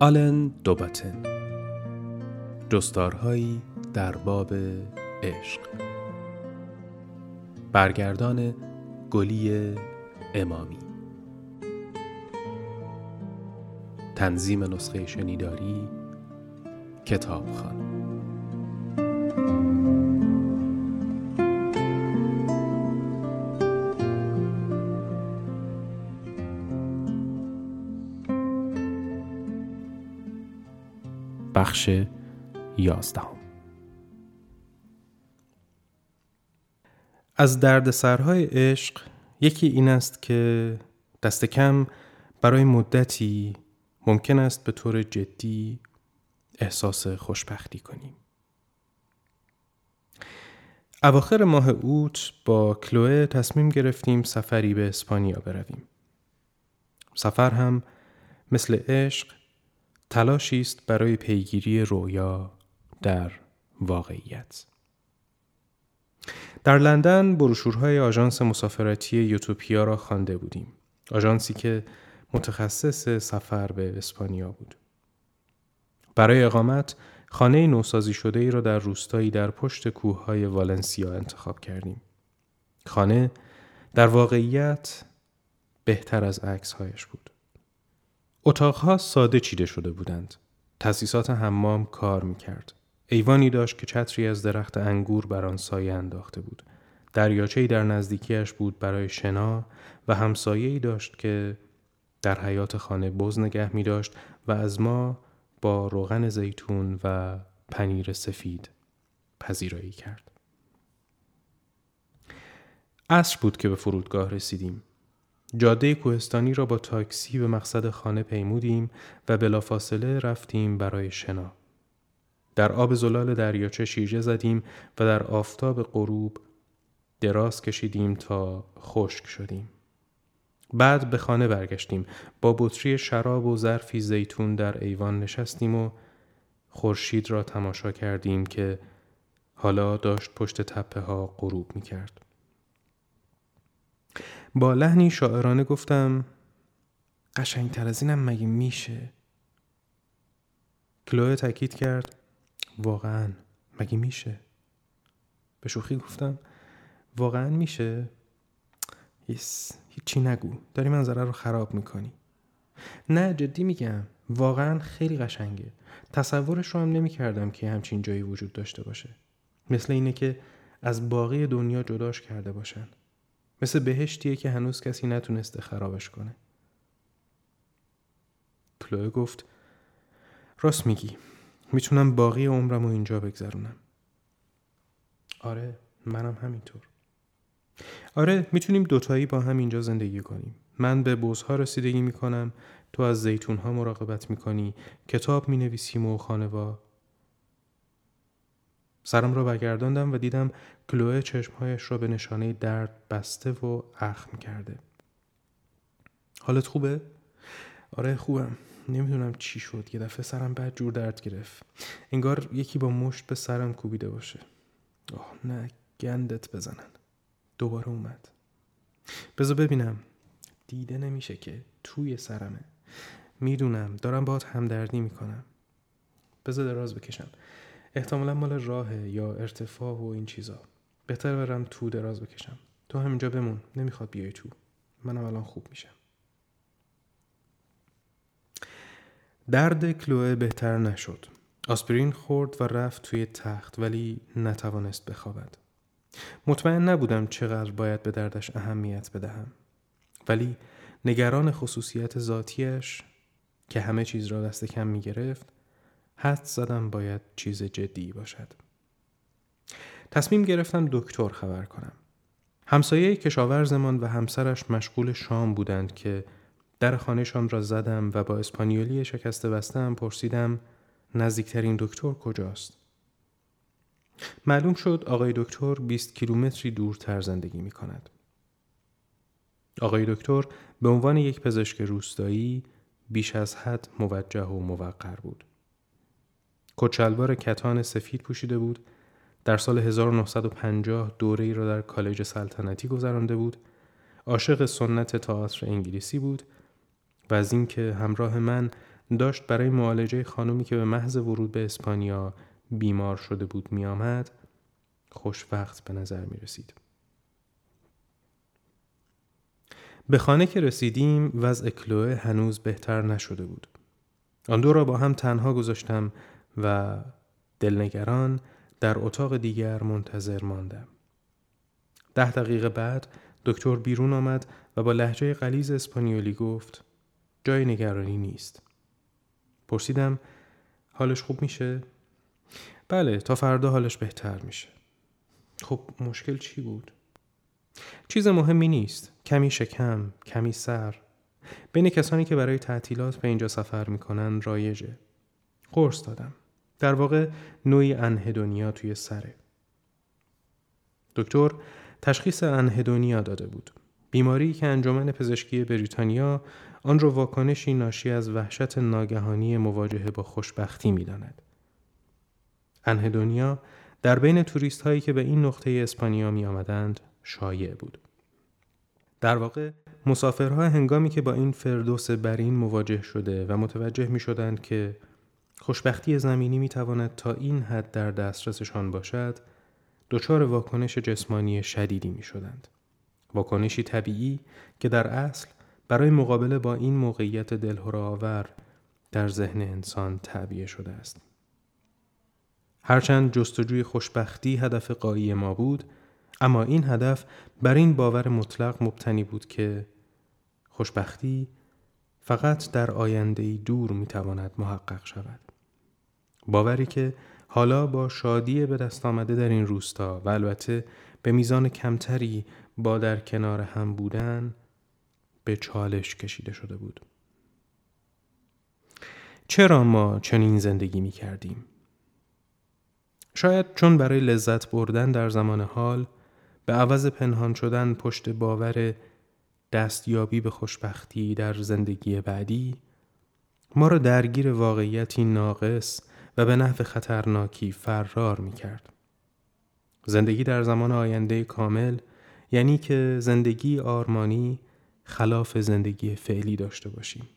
آلن دوباتن جستارهایی در باب عشق. برگردان گلی امامی. تنظیم نسخه شنیداری کتابخانه. بخش یازدهم از دردسرهای عشق یکی این است که دست کم برای مدتی ممکن است به طور جدی احساس خوشبختی کنیم. اواخر ماه اوت با کلوه تصمیم گرفتیم سفری به اسپانیا برویم. سفر هم مثل عشق تلاشی است برای پیگیری رویا در واقعیت. در لندن بروشورهای آژانس مسافرتی یوتوپیا را خوانده بودیم. آژانسی که متخصص سفر به اسپانیا بود. برای اقامت خانه نوسازی شده ای را در روستایی در پشت کوههای والنسیا انتخاب کردیم. خانه در واقعیت بهتر از عکسهایش بود. اتاقها ساده چیده شده بودند. تأسیسات حمام کار می کرد. ایوانی داشت که چتری از درخت انگور بر آن سایه انداخته بود. دریاچه‌ای در نزدیکیش بود برای شنا و همسایه‌ای داشت که در حیات خانه بز نگه می داشت و از ما با روغن زیتون و پنیر سفید پذیرایی کرد. عصر بود که به فرودگاه رسیدیم. جاده کوهستانی را با تاکسی به مقصد خانه پیمودیم و بلافاصله رفتیم برای شنا. در آب زلال دریاچه شیرجه زدیم و در آفتاب غروب دراز کشیدیم تا خشک شدیم. بعد به خانه برگشتیم با بطری شراب و ظرفی زیتون در ایوان نشستیم و خورشید را تماشا کردیم که حالا داشت پشت تپه ها غروب می کرد. با لحنی شاعرانه گفتم قشنگتر از اینم مگه میشه؟ کلوه تاکید کرد واقعا مگه میشه؟ به شوخی گفتم واقعا میشه؟ یس هیچی نگو داری منظره رو خراب می‌کنی نه جدی میگم واقعا خیلی قشنگه تصورش رو هم نمی‌کردم که همچین جایی وجود داشته باشه مثل اینه که از باقی دنیا جداش کرده باشن مثل بهشتیه که هنوز کسی نتونسته خرابش کنه. کلوه گفت راست میگی. می‌تونم باقی عمرم رو اینجا بگذرونم. آره منم همینطور. آره می‌تونیم دوتایی با هم اینجا زندگی کنیم. من به بوزها رسیدگی می‌کنم تو از زیتونها مراقبت می‌کنی کتاب می‌نویسیم و خانوا سرم را برگرداندم و دیدم کلوه چشمهایش را به نشانه درد بسته و اخم کرده. حالت خوبه؟ آره خوبم. نمی‌دونم چی شد. یه دفعه سرم بعد جور درد گرفت. انگار یکی با مشت به سرم کوبیده باشه. آه نه گندت بزنن. دوباره اومد. بذار ببینم. دیده نمیشه که توی سرمه. می‌دونم دارم باهات همدردی می‌کنم. بذار دراز بکشم. احتمالا مال راهه یا ارتفاع و این چیزا. بهتر برم تو دراز بکشم. تو همینجا بمون. نمی‌خواد بیای تو. منم الان خوب میشم. درد کلوه بهتر نشد. آسپرین خورد و رفت توی تخت ولی نتوانست بخوابد. مطمئن نبودم چقدر باید به دردش اهمیت بدهم. ولی نگران خصوصیت ذاتیش که همه چیز را دست کم می گرفت حد زدم باید چیز جدی باشد تصمیم گرفتم دکتر خبر کنم همسایه کشاورزمان و همسرش مشغول شام بودند که در خانهشان را زدم و با اسپانیولی شکسته بستم پرسیدم نزدیکترین دکتر کجاست معلوم شد آقای دکتر 20 کیلومتری دورتر زندگی می کند. آقای دکتر به عنوان یک پزشک روستایی بیش از حد موجه و موقر بود. کچلوار کتان سفید پوشیده بود. در سال 1950 دوره ای را در کالج سلطنتی گذرانده بود. عاشق سنت تئاتر انگلیسی بود و از اینکه همراه من داشت برای معالجه خانومی که به محض ورود به اسپانیا بیمار شده بود می آمد خوشوقت به نظر می رسید. به خانه که رسیدیم وضع کلوه هنوز بهتر نشده بود. آن دو را با هم تنها گذاشتم و دلنگران در اتاق دیگر منتظر ماندم. ده دقیقه بعد دکتر بیرون آمد و با لحجه قلیز اسپانیولی گفت جای نگرانی نیست. پرسیدم حالش خوب میشه؟ بله تا فردا حالش بهتر میشه. خب مشکل چی بود؟ چیز مهمی نیست. کمی شکم، کمی سر. بین کسانی که برای تعطیلات به اینجا سفر می‌کنن رایجه. قرص دادم. در واقع نوعی انهدونیا توی سره. دکتر تشخیص انهدونیا داده بود. بیماری که انجمن پزشکی بریتانیا آن را واکنشی ناشی از وحشت ناگهانی مواجهه با خوشبختی می‌داند. انهدونیا در بین توریست هایی که به این نقطه اسپانیا می آمدند شایع بود. در واقع مسافرها هنگامی که با این فردوس برین مواجه شده و متوجه می شدند که خوشبختی زمینی می تواند تا این حد در دسترسشان باشد دچار واکنش جسمانی شدیدی می شدند. واکنشی طبیعی که در اصل برای مقابله با این موقعیت دلهراور در ذهن انسان تعبیه شده است. هرچند جستجوی خوشبختی هدف قایی ما بود، اما این هدف بر این باور مطلق مبتنی بود که خوشبختی فقط در آینده دور می تواند محقق شود. باوری که حالا با شادی به دست آمده در این روستا و البته به میزان کمتری با در کنار هم بودن به چالش کشیده شده بود. چرا ما چنین زندگی می کردیم؟ شاید چون برای لذت بردن در زمان حال به عوض پنهان شدن پشت باور دستیابی به خوشبختی در زندگی بعدی ما را درگیر واقعیتی ناقص و به نحو خطرناکی فرار می کرد. زندگی در زمان آینده کامل یعنی که زندگی آرمانی خلاف زندگی فعلی داشته باشیم.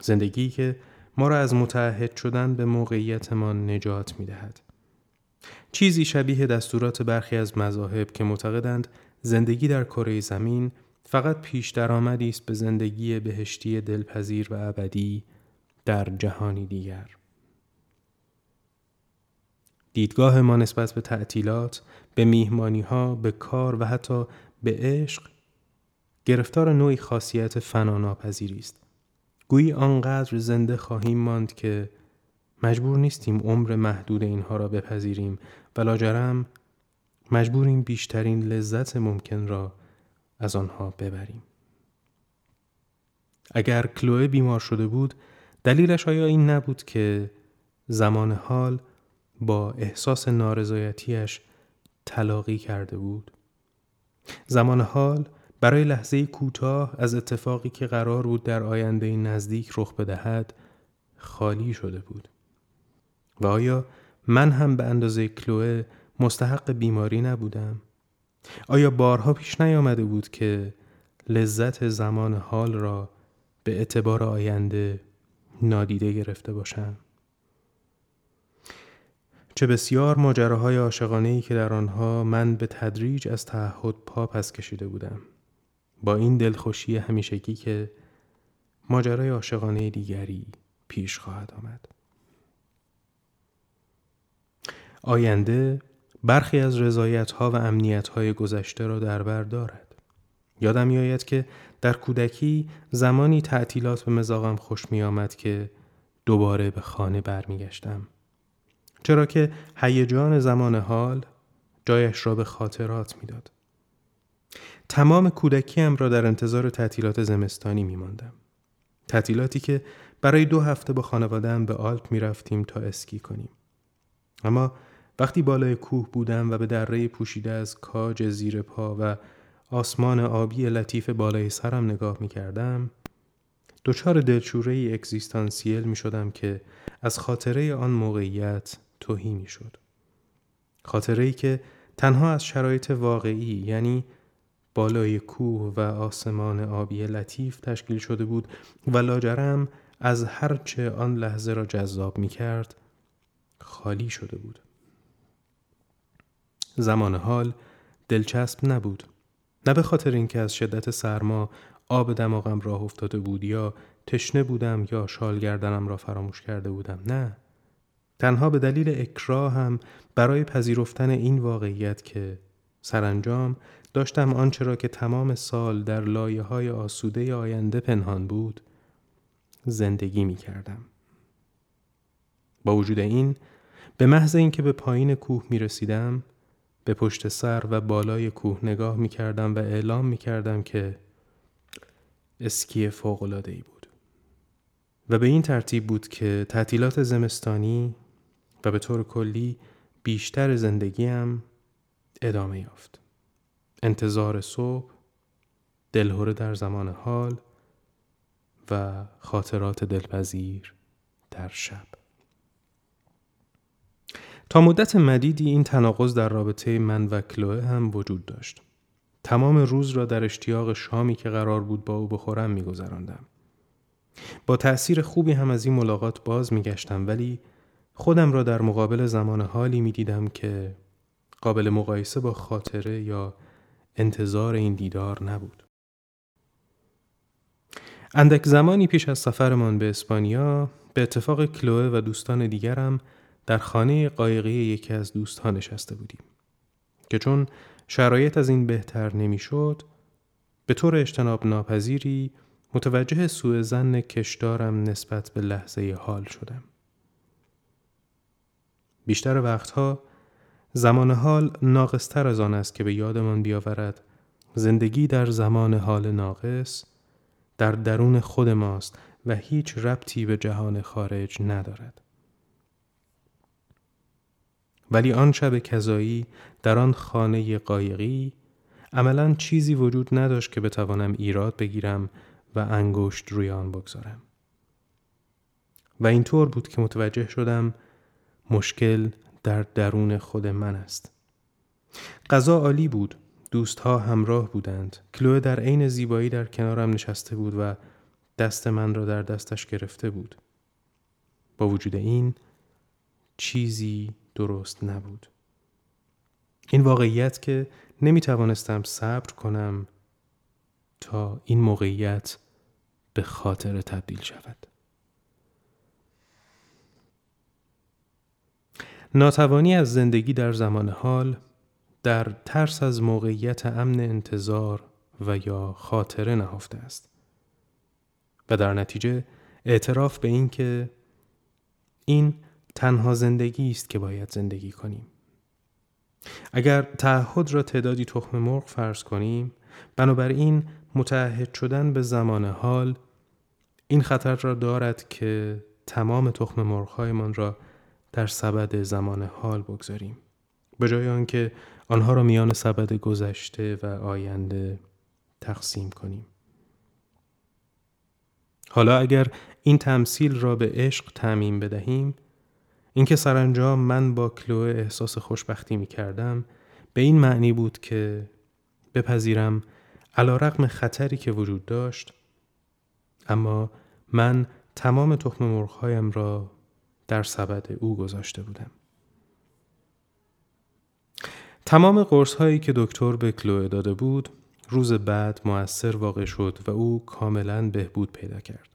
زندگی که ما را از متعهد شدن به موقعیتمان نجات می دهد. چیزی شبیه دستورات برخی از مذاهب که معتقدند زندگی در کره زمین فقط پیش درآمدی است به زندگی بهشتی دلپذیر و ابدی در جهانی دیگر. دیدگاه ما نسبت به تعطیلات، به میهمانی ها، به کار و حتی به عشق گرفتار نوعی خاصیت فناناپذیری است. گویی آنقدر زنده خواهیم ماند که مجبور نیستیم عمر محدود اینها را بپذیریم و لاجرم مجبوریم بیشترین لذت ممکن را از آنها ببریم. اگر کلوه بیمار شده بود دلیلش آیا این نبود که زمان حال با احساس نارضایتیش تلاقی کرده بود زمان حال برای لحظه کوتاه از اتفاقی که قرار بود در آینده نزدیک رخ بدهد خالی شده بود و آیا من هم به اندازه کلوه مستحق بیماری نبودم؟ آیا بارها پیش نیامده بود که لذت زمان حال را به اعتبار آینده نادیده گرفته باشم؟ چه بسیار ماجراهای عاشقانه که در آنها من به تدریج از تعهد پا پس کشیده بودم. با این دلخوشی همیشگی که ماجرای عاشقانه دیگری پیش خواهد آمد. آینده برخی از رضایت ها و امنیت های گذشته را در بر دارد. یادم میآید که در کودکی زمانی تعطیلات به مزاقم خوش می آمد که دوباره به خانه برمیگشتم. چرا که هیجان زمان حال جایش را به خاطرات می‌داد. تمام کودکیم را در انتظار تعطیلات زمستانی می ماندم. تعطیلاتی که برای دو هفته با خانوادهام به آلپ می رفتیم تا اسکی کنیم. اما وقتی بالای کوه بودم و به دره پوشیده از کاج زیر پا و آسمان آبی لطیف بالای سرم نگاه می کردم دچار دلشوره اکزیستانسیل می شدم که از خاطره آن موقعیت توهی می شد. خاطره ای که تنها از شرایط واقعی یعنی بالای کوه و آسمان آبی لطیف تشکیل شده بود و لاجرم از هرچه آن لحظه را جذاب می کرد خالی شده بود. زمان حال دلچسب نبود. نه به خاطر اینکه از شدت سرما آب دماغم راه افتاده بود یا تشنه بودم یا شال گردنم را فراموش کرده بودم نه تنها به دلیل اکراه هم برای پذیرفتن این واقعیت که سرانجام داشتم آنچه را که تمام سال در لایه های آسوده آینده پنهان بود زندگی می کردم. با وجود این به محض اینکه به پایین کوه می رسیدم به پشت سر و بالای کوه نگاه می کردم و اعلام می کردم که اسکی فوق ای بود و به این ترتیب بود که تعطیلات زمستانی و به طور کلی بیشتر زندگیم ادامه یافت. انتظار صبح دلهوره در زمان حال و خاطرات دلپذیر در شب. تا مدت مدیدی این تناقض در رابطه من و کلوه هم وجود داشت. تمام روز را در اشتیاق شامی که قرار بود با او بخورم میگذراندم. با تأثیر خوبی هم از این ملاقات باز میگشتم ولی خودم را در مقابل زمان حالی می‌دیدم که قابل مقایسه با خاطره یا انتظار این دیدار نبود. اندک زمانی پیش از سفرمان به اسپانیا به اتفاق کلوه و دوستان دیگرم در خانه قایقی یکی از دوستان نشسته بودیم که چون شرایط از این بهتر نمی‌شد به طور اجتناب ناپذیری متوجه سوء زن کشدارم نسبت به لحظه حال شدم. بیشتر وقتها زمان حال ناقصتر از آن است که به یادمان بیاورد زندگی در زمان حال ناقص در درون خود ماست و هیچ ربطی به جهان خارج ندارد. ولی آن شب کذایی در آن خانه قایقی عملا چیزی وجود نداشت که بتوانم ایراد بگیرم و انگشت روی آن بگذارم. و اینطور بود که متوجه شدم مشکل در درون خود من است. غذا عالی بود. دوستها همراه بودند. کلوه در عین زیبایی در کنارم نشسته بود و دست من را در دستش گرفته بود. با وجود این چیزی درست نبود. این واقعیت که نمی توانستم صبر کنم تا این موقعیت به خاطر تبدیل شود. ناتوانی از زندگی در زمان حال در ترس از موقعیت امن انتظار و یا خاطره نهفته است. و در نتیجه اعتراف به این که این تنها زندگی است که باید زندگی کنیم. اگر تعهد را تعدادی تخم مرغ فرض کنیم بنابراین متعهد شدن به زمان حال این خطر را دارد که تمام تخم مرغهایمان را در سبد زمان حال بگذاریم. به جای آنکه آنها را میان سبد گذشته و آینده تقسیم کنیم. حالا اگر این تمثیل را به عشق تعمین بدهیم اینکه سرانجام من با کلوه احساس خوشبختی می کردم به این معنی بود که بپذیرم علا رقم خطری که وجود داشت اما من تمام تخم مرغهایم را در سبد او گذاشته بودم. تمام قرص هایی که دکتر به کلوه داده بود روز بعد موثر واقع شد و او کاملا بهبود پیدا کرد.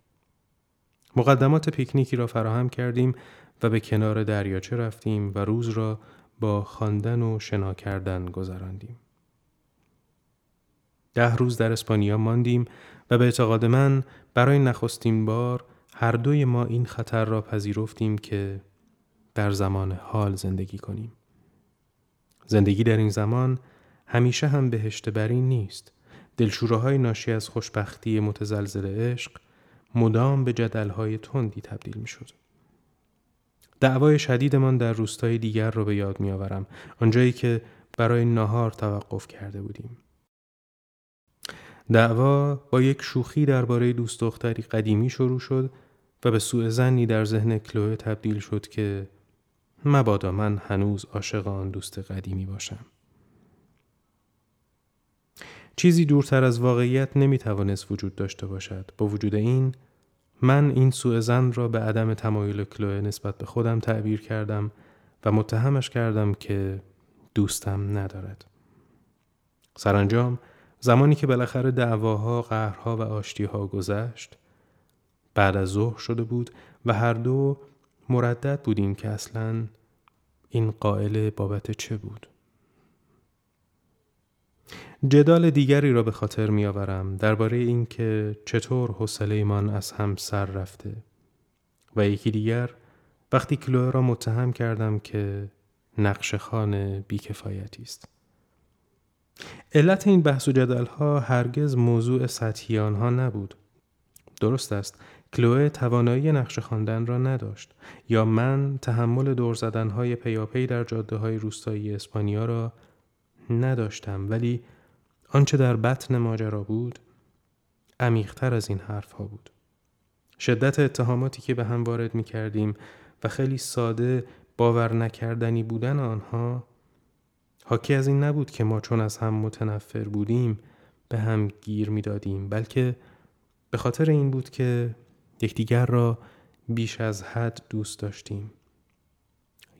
مقدمات پیکنیکی را فراهم کردیم و به کنار دریاچه رفتیم و روز را با خواندن و شنا کردن گذراندیم. ده روز در اسپانیا ماندیم و به اعتقاد من برای نخستین بار هر دوی ما این خطر را پذیرفتیم که در زمان حال زندگی کنیم. زندگی در این زمان همیشه هم بهشت برین نیست. دلشوره ناشی از خوشبختی متزلزل عشق مدام به جدلهای تندی تبدیل می شد. دعوای شدیدمان در روستای دیگر را به یاد می آورم. آنجایی که برای ناهار توقف کرده بودیم. دعوا با یک شوخی درباره دوست دختری قدیمی شروع شد و به سوء زنی در ذهن کلوه تبدیل شد که مبادا من هنوز عاشق آن دوست قدیمی باشم. چیزی دورتر از واقعیت نمی توانست وجود داشته باشد. با وجود این من این سوء زن را به عدم تمایل کلوه نسبت به خودم تعبیر کردم و متهمش کردم که دوستم ندارد. سرانجام زمانی که بالاخره دعواها، قهرها و آشتیها گذشت بعد از ظهر شده بود و هر دو مردد بودیم که اصلا این قائل بابت چه بود جدال دیگری را به خاطر می آورم درباره اینکه چطور حوصله از هم سر رفته و یکی دیگر وقتی کلوه را متهم کردم که نقش خانه بیکفایتی است. علت این بحث و جدل ها هرگز موضوع سطحی آنها نبود. درست است کلوه توانایی نقش خواندن را نداشت یا من تحمل دور زدن های پیاپی در جاده های روستایی اسپانیا را نداشتم ولی آنچه در بطن ماجرا بود عمیقتر از این حرف ها بود. شدت اتهاماتی که به هم وارد می کردیم و خیلی ساده باور نکردنی بودن آنها حاکی از این نبود که ما چون از هم متنفر بودیم به هم گیر می دادیم بلکه به خاطر این بود که یکدیگر را بیش از حد دوست داشتیم.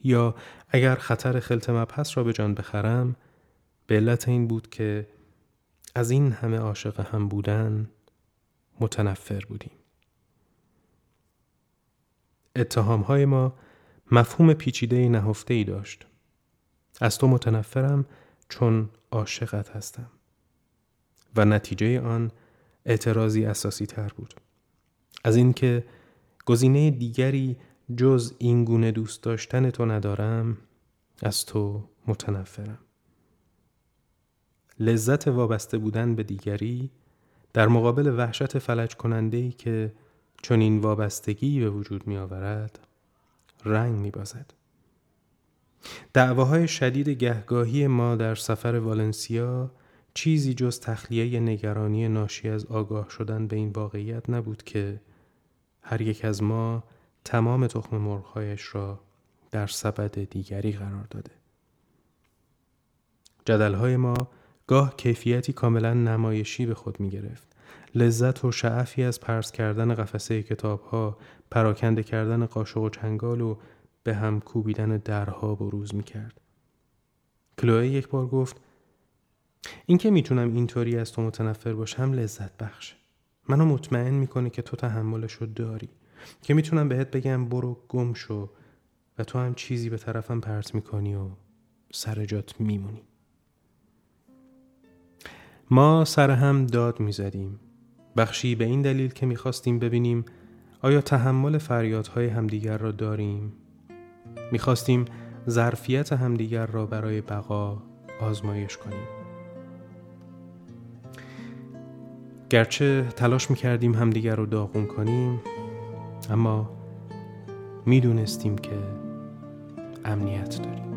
یا اگر خطر خلط مبحث را به جان بخرم به علت این بود که از این همه عاشق هم بودن متنفر بودیم. اتهام های ما مفهوم پیچیده نهفته ای داشت. از تو متنفرم چون عاشقت هستم. و نتیجه آن اعتراضی اساسی تر بود. از اینکه گزینه دیگری جز این گونه دوست داشتن تو ندارم از تو متنفرم لذت وابسته بودن به دیگری در مقابل وحشت فلج کننده ای که چون این وابستگی به وجود می آورد رنگ می بازد. دعواهای شدید گهگاهی ما در سفر والنسیا چیزی جز تخلیه نگرانی ناشی از آگاه شدن به این واقعیت نبود که هر یک از ما تمام تخم مرغهایش را در سبد دیگری قرار داده. جدلهای ما گاه کیفیتی کاملا نمایشی به خود می گرفت. لذت و شعفی از پرس کردن قفسه کتاب ها، پراکنده کردن قاشق و چنگال و به هم کوبیدن درها بروز می کرد. کلوه یک بار گفت اینکه می‌تونم اینطوری از تو متنفر باشم لذت بخشه. منو مطمئن می‌کنه که تو تحملش رو داری. که می‌تونم بهت بگم برو گم شو و تو هم چیزی به طرفم پرت می‌کنی و سر جات میمونی. ما سر هم داد می‌زدیم. بخشی به این دلیل که می‌خواستیم ببینیم آیا تحمل فریادهای همدیگر را داریم؟ می‌خواستیم ظرفیت همدیگر را برای بقا آزمایش کنیم. گرچه تلاش می‌کردیم همدیگر رو داغون کنیم اما می‌دونستیم که امنیت داریم.